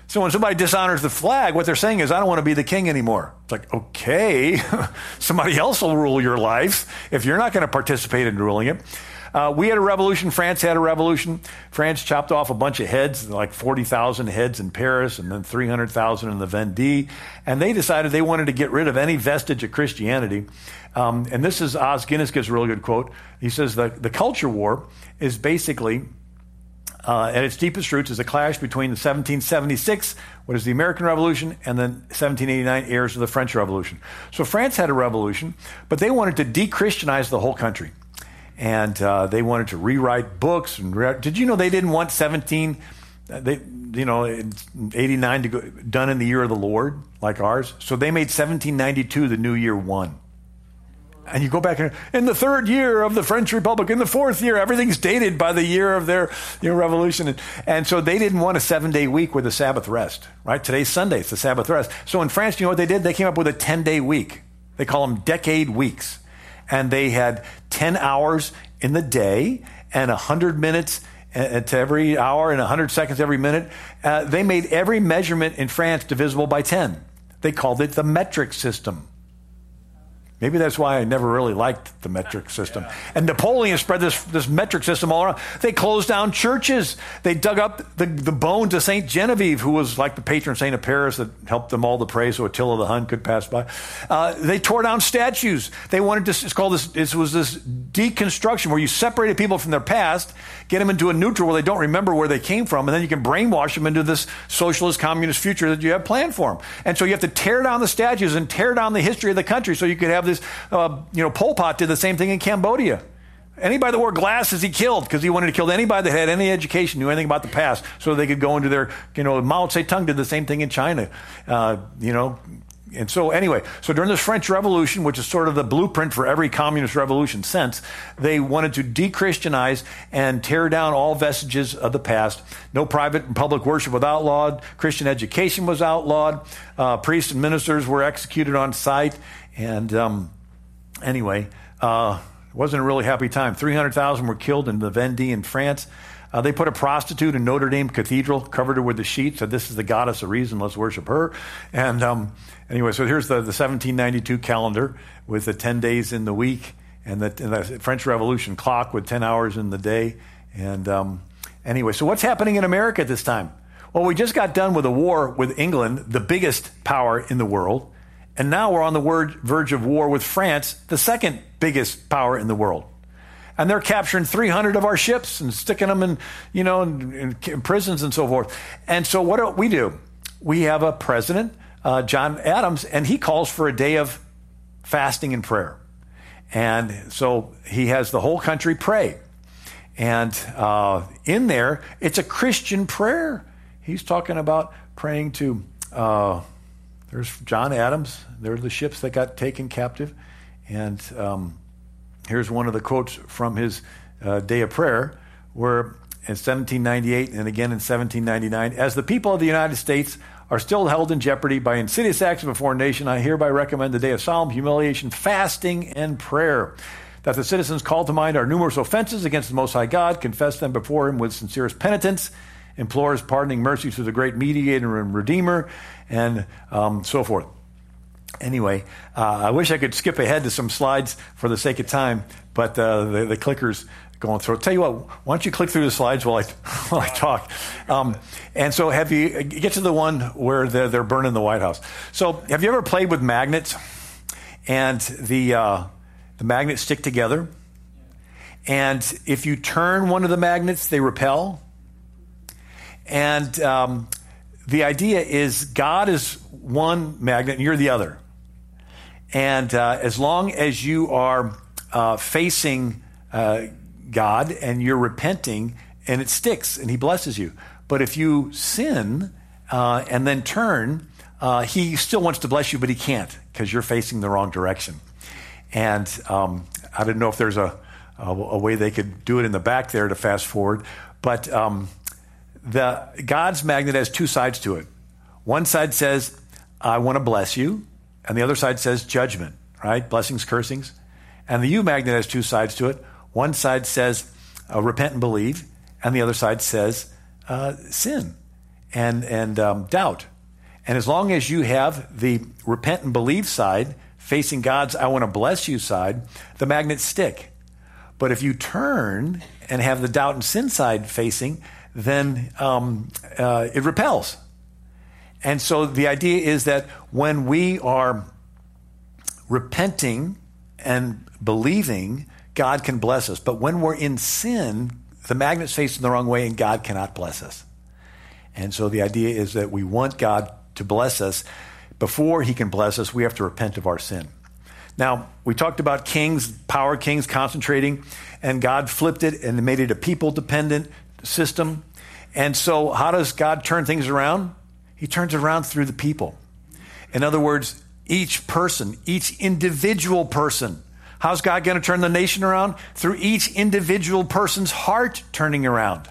So when somebody dishonors the flag, what they're saying is, I don't want to be the king anymore. It's like, okay, somebody else will rule your life if you're not going to participate in ruling it. Uh, we had a revolution. France had a revolution. France chopped off a bunch of heads, like 40,000 heads in Paris and then 300,000 in the Vendée. And they decided they wanted to get rid of any vestige of Christianity. Um, and this is Os Guinness gives a really good quote. He says the, the culture war is basically uh, at its deepest roots is a clash between the 1776, what is the American Revolution, and the 1789 heirs of the French Revolution. So France had a revolution, but they wanted to de-Christianize the whole country, and uh, they wanted to rewrite books. And re- did you know they didn't want 17? Uh, they, you know, 89 to go, done in the year of the Lord like ours. So they made 1792 the new year one. And you go back in the third year of the French Republic, in the fourth year, everything's dated by the year of their you know, revolution. And, and so they didn't want a seven day week with a Sabbath rest, right? Today's Sunday, it's the Sabbath rest. So in France, you know what they did? They came up with a 10 day week. They call them decade weeks. And they had 10 hours in the day and 100 minutes uh, to every hour and 100 seconds every minute. Uh, they made every measurement in France divisible by 10. They called it the metric system. Maybe that's why I never really liked the metric system. Yeah. And Napoleon spread this, this metric system all around. They closed down churches. They dug up the, the bones of St. Genevieve, who was like the patron saint of Paris that helped them all to pray so Attila the Hun could pass by. Uh, they tore down statues. They wanted to, it's called this, it was this deconstruction where you separated people from their past, get them into a neutral where they don't remember where they came from, and then you can brainwash them into this socialist communist future that you have planned for them. And so you have to tear down the statues and tear down the history of the country so you could have this, uh, you know, Pol Pot did the same thing in Cambodia. Anybody that wore glasses, he killed because he wanted to kill anybody that had any education, knew anything about the past, so they could go into their, you know, Mao Zedong did the same thing in China. Uh, you know, and so anyway, so during this French Revolution, which is sort of the blueprint for every communist revolution since, they wanted to de-Christianize and tear down all vestiges of the past. No private and public worship was outlawed. Christian education was outlawed. Uh, priests and ministers were executed on sight. And um, anyway, uh, it wasn't a really happy time. 300,000 were killed in the Vendée in France. Uh, they put a prostitute in Notre Dame Cathedral, covered her with the sheet, said, This is the goddess of reason, let's worship her. And um, anyway, so here's the, the 1792 calendar with the 10 days in the week and the, and the French Revolution clock with 10 hours in the day. And um, anyway, so what's happening in America at this time? Well, we just got done with a war with England, the biggest power in the world. And now we're on the verge of war with France, the second biggest power in the world and they're capturing 300 of our ships and sticking them in, you know, in, in prisons and so forth. And so what do we do? We have a president, uh, John Adams, and he calls for a day of fasting and prayer. And so he has the whole country pray. And uh, in there, it's a Christian prayer. He's talking about praying to, uh, there's John Adams. There are the ships that got taken captive. And um, Here's one of the quotes from his uh, day of prayer, where in 1798 and again in 1799, as the people of the United States are still held in jeopardy by insidious acts of a foreign nation, I hereby recommend the day of solemn humiliation, fasting, and prayer. That the citizens call to mind our numerous offenses against the Most High God, confess them before Him with sincerest penitence, implore His pardoning mercy to the great mediator and redeemer, and um, so forth anyway, uh, I wish I could skip ahead to some slides for the sake of time, but uh, the, the clicker's going through. I'll tell you what, why don't you click through the slides while I, while I talk? Um, and so, have you get to the one where they're, they're, burning the White House? So, have you ever played with magnets and the uh, the magnets stick together? And if you turn one of the magnets, they repel. And um, the idea is God is one magnet and you're the other. And uh, as long as you are uh, facing uh, God and you're repenting, and it sticks and He blesses you. But if you sin uh, and then turn, uh, He still wants to bless you, but He can't because you're facing the wrong direction. And um, I didn't know if there's a, a, a, way they could do it in the back there to fast forward, but um, the God's magnet has two sides to it. One side says, "I want to bless you," and the other side says judgment, right? Blessings, cursings. And the U magnet has two sides to it. One side says uh, repent and believe, and the other side says uh, sin and, and um, doubt. And as long as you have the repent and believe side facing God's I want to bless you side, the magnets stick. But if you turn and have the doubt and sin side facing, then um, uh, it repels. And so the idea is that when we are repenting and believing, God can bless us. But when we're in sin, the magnet's facing the wrong way and God cannot bless us. And so the idea is that we want God to bless us. Before he can bless us, we have to repent of our sin. Now, we talked about kings, power kings concentrating, and God flipped it and made it a people dependent system. And so, how does God turn things around? He turns around through the people. In other words, each person, each individual person. How's God going to turn the nation around? Through each individual person's heart turning around.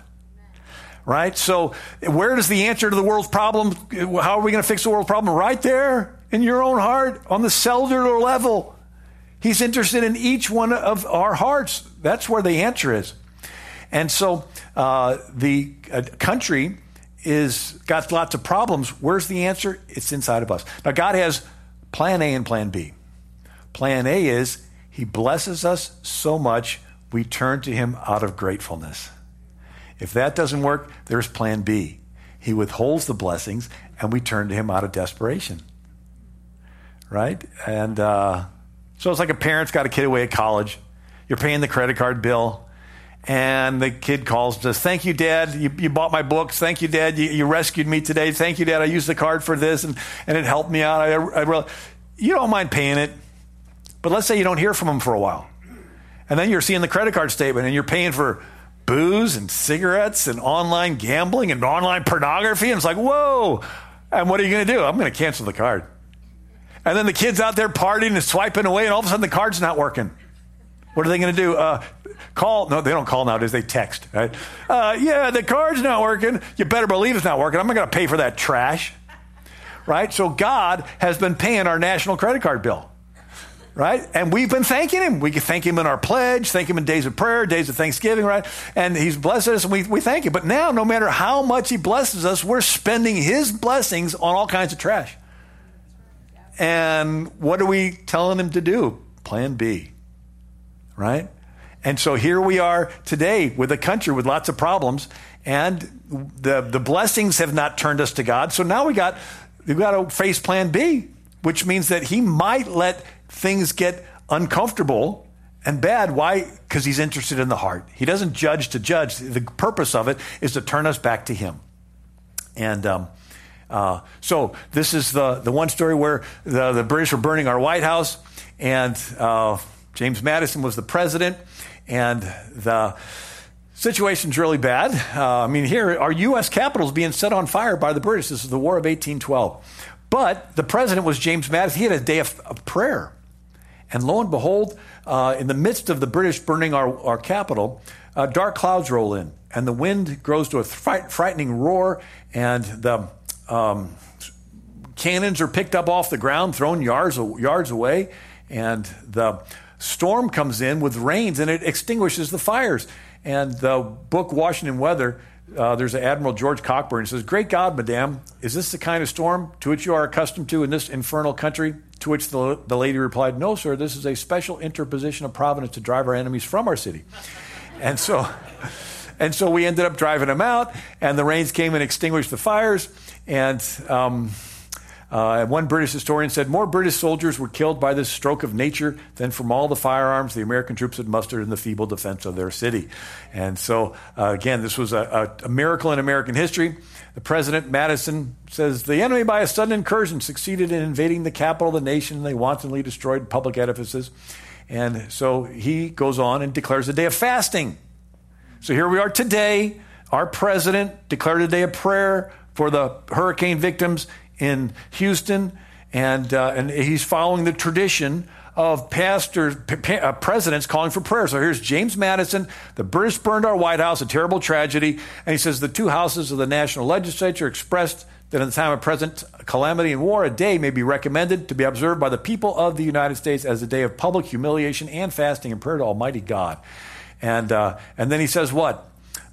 Right? So, where does the answer to the world's problem? How are we going to fix the world problem? Right there in your own heart on the cellular level. He's interested in each one of our hearts. That's where the answer is. And so uh, the uh, country is got lots of problems. Where's the answer? It's inside of us. Now God has plan A and plan B. Plan A is he blesses us so much we turn to him out of gratefulness. If that doesn't work, there's plan B. He withholds the blessings and we turn to him out of desperation. Right? And uh, so it's like a parent's got a kid away at college. You're paying the credit card bill, and the kid calls and says, Thank you, Dad. You, you bought my books. Thank you, Dad. You, you, rescued me today. Thank you, Dad. I used the card for this, and, and it helped me out. I, I really, you don't mind paying it. But let's say you don't hear from him for a while. And then you're seeing the credit card statement, and you're paying for booze and cigarettes and online gambling and online pornography. And it's like, whoa. And what are you going to do? I'm going to cancel the card. And then the kid's out there partying and swiping away, and all of a sudden the card's not working. What are they going to do? Uh, call? No, they don't call nowadays. They text. Right? Uh, yeah, the card's not working. You better believe it's not working. I'm not going to pay for that trash. Right? So God has been paying our national credit card bill. Right? And we've been thanking him. We can thank him in our pledge, thank him in days of prayer, days of thanksgiving, right? And he's blessed us and we, we thank him. But now, no matter how much he blesses us, we're spending his blessings on all kinds of trash. And what are we telling Him to do? Plan B, right? And so here we are today with a country with lots of problems, and the, the blessings have not turned us to God. So now we got we've got to face plan B, which means that he might let things get uncomfortable and bad. Why? Because he's interested in the heart. He doesn't judge to judge. The purpose of it is to turn us back to him. And um, uh, so this is the, the one story where the, the British were burning our White House, and uh, James Madison was the president, and the situation's really bad. Uh, I mean, here our U.S. Capitol is being set on fire by the British. This is the War of 1812. But the president was James Madison. He had a day of, of prayer. And lo and behold, uh, in the midst of the British burning our, our capital, uh, dark clouds roll in, and the wind grows to a fright, frightening roar, and the um, cannons are picked up off the ground, thrown yards, yards away, and the storm comes in with rains and it extinguishes the fires. And the book Washington Weather, uh, there's Admiral George Cockburn. He says, Great God, madame, is this the kind of storm to which you are accustomed to in this infernal country? To which the, the lady replied, No, sir, this is a special interposition of providence to drive our enemies from our city. And so, and so we ended up driving them out, and the rains came and extinguished the fires. And um, uh, one British historian said more British soldiers were killed by this stroke of nature than from all the firearms the American troops had mustered in the feeble defense of their city. And so, uh, again, this was a, a, a, miracle in American history. The president, Madison, says the enemy, by a sudden incursion, succeeded in invading the capital of the nation. They wantonly destroyed public edifices. And so he goes on and declares a day of fasting. So here we are today. Our president declared a day of prayer for the hurricane victims in Houston, and, uh, and he's following the tradition of pastors, uh, presidents calling for prayer. So here's James Madison. The British burned our White House, a terrible tragedy. And he says the two houses of the national legislature expressed that in the time of present calamity and war, a day may be recommended to be observed by the people of the United States as a day of public humiliation and fasting and prayer to Almighty God. And, uh, and then he says what?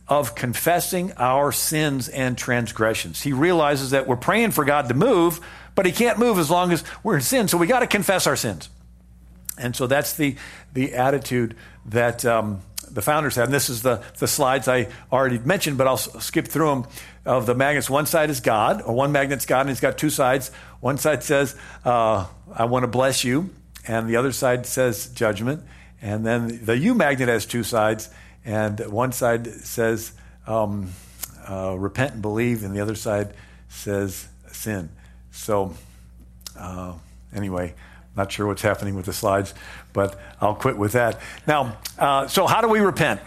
Of confessing our sins and transgressions. He realizes that we're praying for God to move, but He can't move as long as we're in sin. So we got to confess our sins. And so that's the, the attitude that um, the founders had. And this is the, the slides I already mentioned, but I'll skip through them. Of the magnets, one side is God, or one magnet's God, and he's got two sides. One side says, uh, I want to bless you, and the other side says judgment. And then the U magnet has two sides, and one side says, um, uh, repent and believe, and the other side says sin. So, uh, anyway, not sure what's happening with the slides, but I'll quit with that. Now, uh, so how do we repent?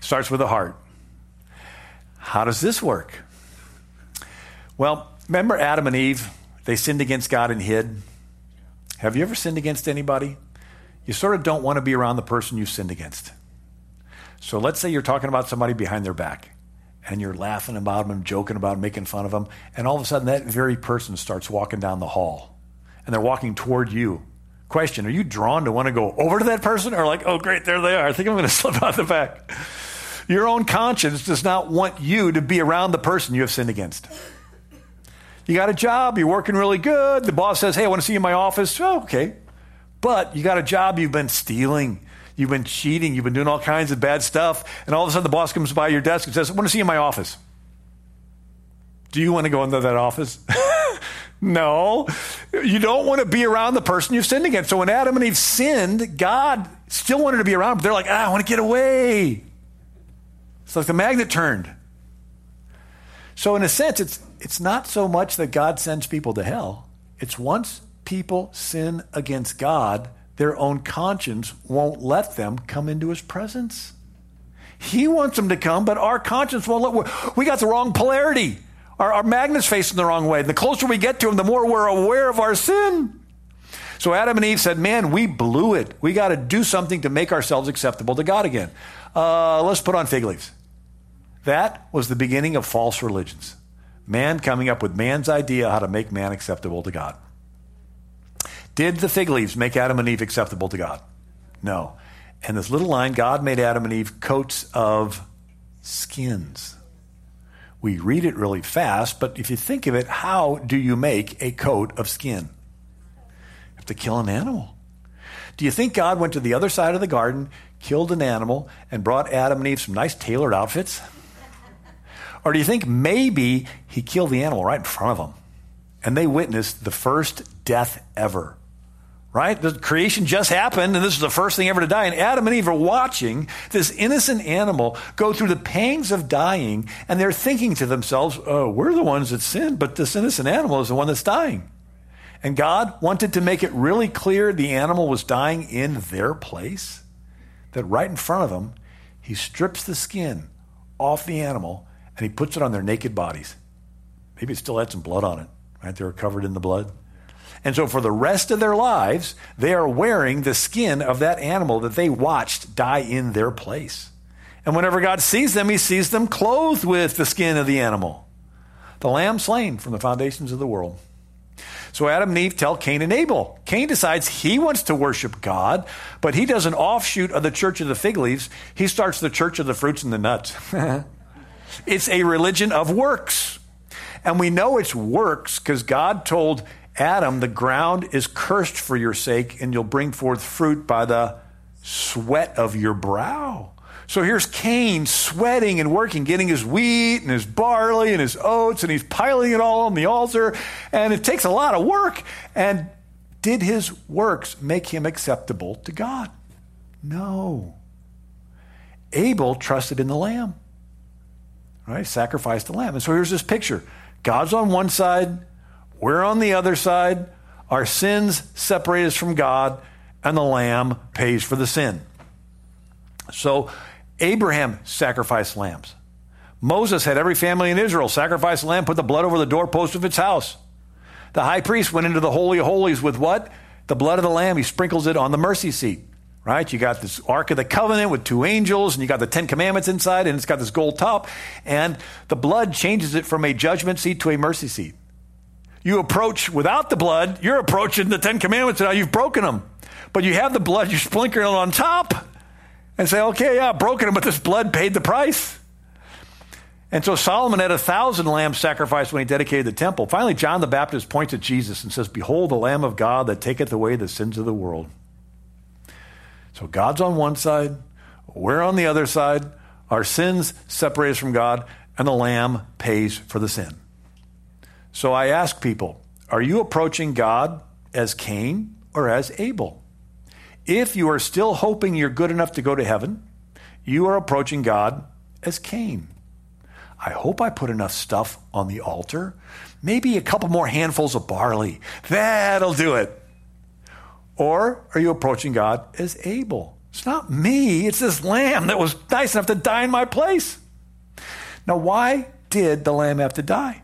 Starts with the heart. How does this work? Well, remember Adam and Eve? They sinned against God and hid. Have you ever sinned against anybody? You sort of don't want to be around the person you sinned against. So let's say you're talking about somebody behind their back and you're laughing about them, joking about them, making fun of them, and all of a sudden that very person starts walking down the hall and they're walking toward you. Question Are you drawn to want to go over to that person or like, oh, great, there they are. I think I'm going to slip out the back? Your own conscience does not want you to be around the person you have sinned against. You got a job, you're working really good. The boss says, hey, I want to see you in my office. Oh, okay. But you got a job, you've been stealing, you've been cheating, you've been doing all kinds of bad stuff. And all of a sudden the boss comes by your desk and says, I want to see you in my office. Do you want to go into that office? No, you don't want to be around the person you've sinned against. So when Adam and Eve sinned, God still wanted to be around, but they're like, ah, I want to get away. It's like the magnet turned. So in a sense, it's it's not so much that God sends people to hell. It's once people sin against God, their own conscience won't let them come into his presence. He wants them to come, but our conscience won't let. We got the wrong polarity. Our, our magnet's facing the wrong way. The closer we get to him, the more we're aware of our sin. So Adam and Eve said, Man, we blew it. We got to do something to make ourselves acceptable to God again. Uh, let's put on fig leaves. That was the beginning of false religions. Man coming up with man's idea how to make man acceptable to God. Did the fig leaves make Adam and Eve acceptable to God? No. And this little line God made Adam and Eve coats of skins. We read it really fast, but if you think of it, how do you make a coat of skin? You have to kill an animal. Do you think God went to the other side of the garden, killed an animal, and brought Adam and Eve some nice tailored outfits? Or do you think maybe he killed the animal right in front of them and they witnessed the first death ever? Right? The creation just happened, and this is the first thing ever to die. And Adam and Eve are watching this innocent animal go through the pangs of dying, and they're thinking to themselves, oh, we're the ones that sinned, but this innocent animal is the one that's dying. And God wanted to make it really clear the animal was dying in their place, that right in front of them, he strips the skin off the animal and he puts it on their naked bodies. Maybe it still had some blood on it, right? They were covered in the blood. And so for the rest of their lives, they are wearing the skin of that animal that they watched die in their place. And whenever God sees them, he sees them clothed with the skin of the animal. The lamb slain from the foundations of the world. So Adam and Eve tell Cain and Abel. Cain decides he wants to worship God, but he does an offshoot of the church of the fig leaves. He starts the church of the fruits and the nuts. it's a religion of works. And we know it's works because God told Adam, the ground is cursed for your sake, and you'll bring forth fruit by the sweat of your brow. So here's Cain sweating and working, getting his wheat and his barley and his oats, and he's piling it all on the altar. And it takes a lot of work. And did his works make him acceptable to God? No. Abel trusted in the lamb, right? Sacrificed the lamb. And so here's this picture God's on one side, we're on the other side. Our sins separate us from God, and the Lamb pays for the sin. So Abraham sacrificed lambs. Moses had every family in Israel sacrifice a lamb, put the blood over the doorpost of its house. The high priest went into the Holy of Holies with what? The blood of the lamb. He sprinkles it on the mercy seat. Right? You got this Ark of the Covenant with two angels, and you got the Ten Commandments inside, and it's got this gold top. And the blood changes it from a judgment seat to a mercy seat you approach without the blood, you're approaching the Ten Commandments and now you've broken them. But you have the blood, you're sprinkling it on top and say, okay, yeah, I've broken them, but this blood paid the price. And so Solomon had a thousand lambs sacrificed when he dedicated the temple. Finally, John the Baptist points at Jesus and says, Behold, the Lamb of God that taketh away the sins of the world. So God's on one side, we're on the other side. Our sins separate us from God, and the Lamb pays for the sin. So I ask people, are you approaching God as Cain or as Abel? If you are still hoping you're good enough to go to heaven, you are approaching God as Cain. I hope I put enough stuff on the altar. Maybe a couple more handfuls of barley. That'll do it. Or are you approaching God as Abel? It's not me, it's this lamb that was nice enough to die in my place. Now, why did the lamb have to die?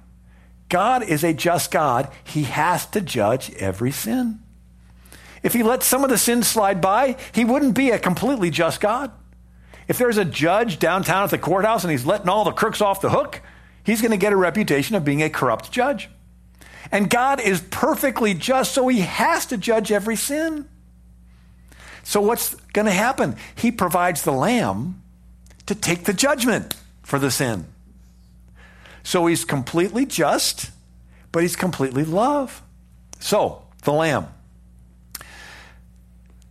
God is a just God. He has to judge every sin. If he let some of the sins slide by, he wouldn't be a completely just God. If there's a judge downtown at the courthouse and he's letting all the crooks off the hook, he's going to get a reputation of being a corrupt judge. And God is perfectly just, so he has to judge every sin. So, what's going to happen? He provides the lamb to take the judgment for the sin. So, he's completely just, but he's completely love. So, the lamb.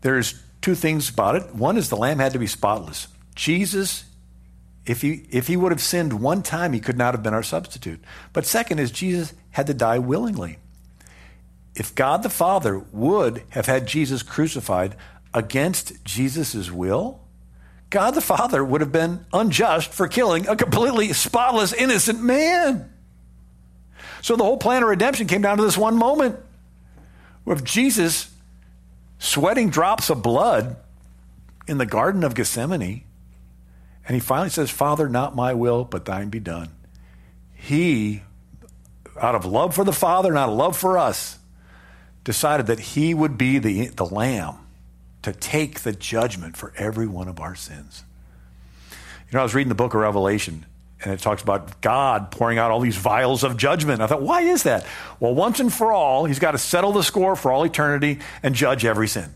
There's two things about it. One is the lamb had to be spotless. Jesus, if he, if he would have sinned one time, he could not have been our substitute. But second is Jesus had to die willingly. If God the Father would have had Jesus crucified against Jesus' will, God the Father would have been unjust for killing a completely spotless, innocent man. So the whole plan of redemption came down to this one moment with Jesus sweating drops of blood in the Garden of Gethsemane and he finally says, Father, not my will, but thine be done. He, out of love for the Father and out of love for us, decided that he would be the, the lamb to take the judgment for every one of our sins. You know, I was reading the book of Revelation, and it talks about God pouring out all these vials of judgment. I thought, why is that? Well, once and for all, he's got to settle the score for all eternity and judge every sin.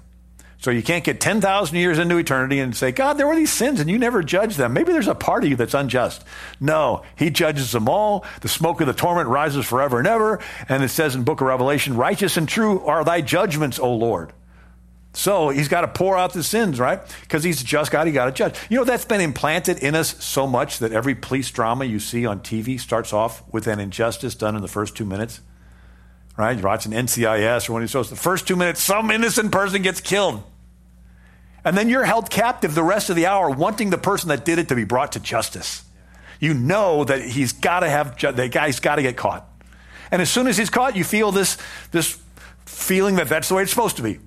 So you can't get 10,000 years into eternity and say, God, there were these sins and you never judged them. Maybe there's a part of you that's unjust. No, he judges them all. The smoke of the torment rises forever and ever. And it says in book of Revelation, righteous and true are thy judgments, O Lord. So he's got to pour out the sins, right? Because he's just God, he got to judge. You know, that's been implanted in us so much that every police drama you see on TV starts off with an injustice done in the first two minutes. Right? You're watching NCIS or when he shows the first two minutes, some innocent person gets killed. And then you're held captive the rest of the hour wanting the person that did it to be brought to justice. You know that he's got to have, the guy's got to get caught. And as soon as he's caught, you feel this, this feeling that that's the way it's supposed to be.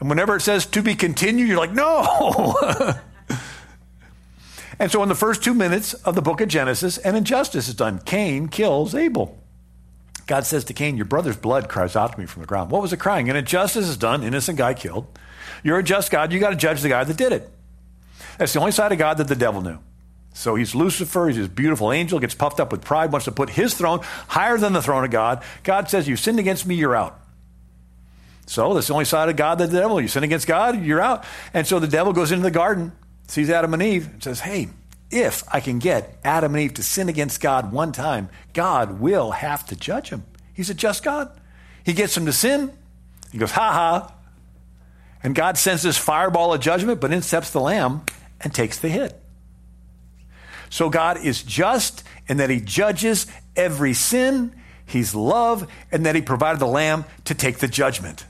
And whenever it says to be continued, you're like, no. and so in the first two minutes of the book of Genesis, an injustice is done. Cain kills Abel. God says to Cain, Your brother's blood cries out to me from the ground. What was it crying? An injustice is done, innocent guy killed. You're a just God. You got to judge the guy that did it. That's the only side of God that the devil knew. So he's Lucifer, he's this beautiful angel, gets puffed up with pride, wants to put his throne higher than the throne of God. God says, You sinned against me, you're out. So that's the only side of God that the devil. You sin against God, you're out. And so the devil goes into the garden, sees Adam and Eve, and says, Hey, if I can get Adam and Eve to sin against God one time, God will have to judge him. He's a just God. He gets them to sin. He goes, Ha ha, and God sends this fireball of judgment, but in steps the lamb and takes the hit. So God is just in that he judges every sin. He's love and that he provided the lamb to take the judgment.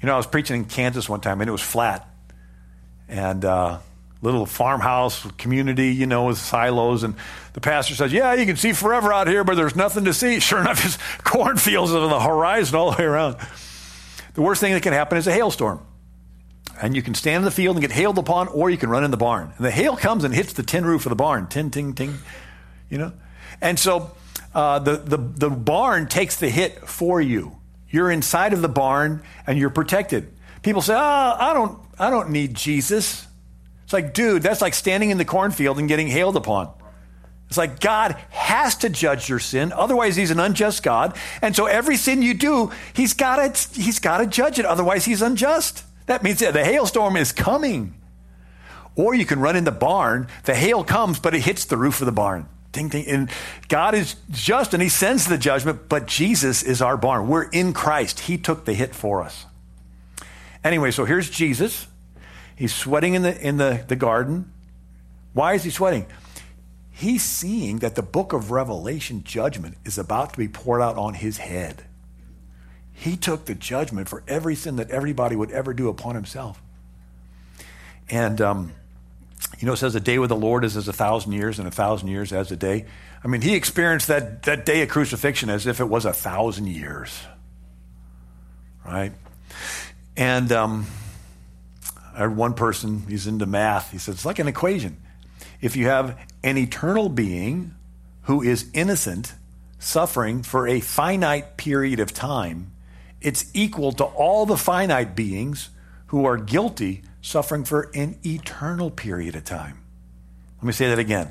You know, I was preaching in Kansas one time and it was flat. And uh, little farmhouse community, you know, with silos. And the pastor says, Yeah, you can see forever out here, but there's nothing to see. Sure enough, there's cornfields on the horizon all the way around. The worst thing that can happen is a hailstorm. And you can stand in the field and get hailed upon, or you can run in the barn. And the hail comes and hits the tin roof of the barn. Tin, ting, ting. You know? And so uh, the, the, the barn takes the hit for you. You're inside of the barn and you're protected. People say, oh, I don't, I don't need Jesus. It's like, dude, that's like standing in the cornfield and getting hailed upon. It's like God has to judge your sin, otherwise he's an unjust God. And so every sin you do, he's got to he's got to judge it, otherwise he's unjust. That means that the hailstorm is coming. Or you can run in the barn. The hail comes, but it hits the roof of the barn. Ding, ding. And God is just and He sends the judgment, but Jesus is our barn. We're in Christ. He took the hit for us. Anyway, so here's Jesus. He's sweating in the, in the, the garden. Why is he sweating? He's seeing that the book of Revelation judgment is about to be poured out on his head. He took the judgment for every sin that everybody would ever do upon himself. And, um, you know, it says a day with the Lord is as a thousand years, and a thousand years as a day. I mean, he experienced that, that day of crucifixion as if it was a thousand years. Right? And um, I heard one person, he's into math, he said, it's like an equation. If you have an eternal being who is innocent, suffering for a finite period of time, it's equal to all the finite beings who are guilty suffering for an eternal period of time. Let me say that again.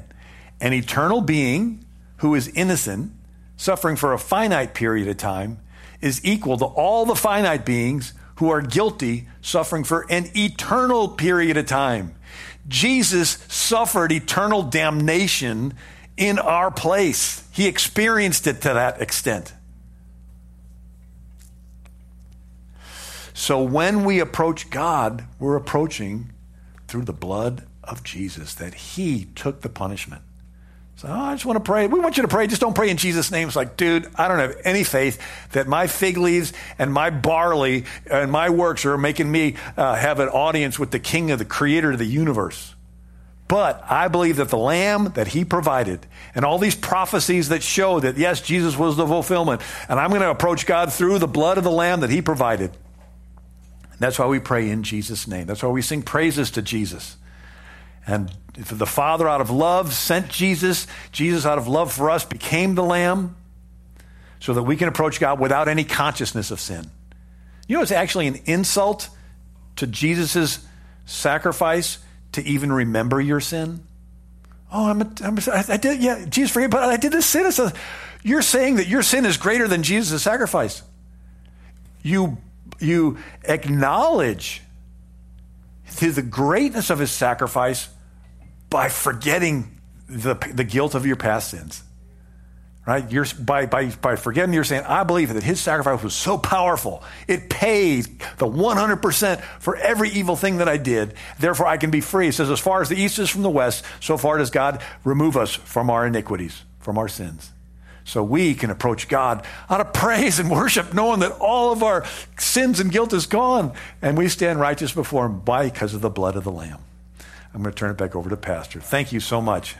An eternal being who is innocent, suffering for a finite period of time, is equal to all the finite beings who are guilty, suffering for an eternal period of time. Jesus suffered eternal damnation in our place. He experienced it to that extent. So when we approach God, we're approaching through the blood of Jesus, that He took the punishment. So oh, I just want to pray. We want you to pray. Just don't pray in Jesus' name. It's like, dude, I don't have any faith that my fig leaves and my barley and my works are making me uh, have an audience with the King of the Creator of the universe. But I believe that the Lamb that He provided and all these prophecies that show that, yes, Jesus was the fulfillment, and I'm going to approach God through the blood of the Lamb that He provided. That's why we pray in Jesus' name. That's why we sing praises to Jesus. And the Father, out of love, sent Jesus. Jesus, out of love for us, became the Lamb so that we can approach God without any consciousness of sin. You know, it's actually an insult to Jesus' sacrifice to even remember your sin. Oh, I'm, a, I'm a, I did, yeah, Jesus forgave, but I did this sin. A, you're saying that your sin is greater than Jesus' sacrifice. You, you acknowledge the greatness of his sacrifice by forgetting the, the guilt of your past sins. Right? You're, by, by, by forgetting, you're saying, I believe that his sacrifice was so powerful. It paid the 100% for every evil thing that I did. Therefore, I can be free. It says, as far as the east is from the west, so far does God remove us from our iniquities, from our sins. So we can approach God out of praise and worship, knowing that all of our sins and guilt is gone. And we stand righteous before him by because of the blood of the Lamb. I'm going to turn it back over to Pastor. Thank you so much.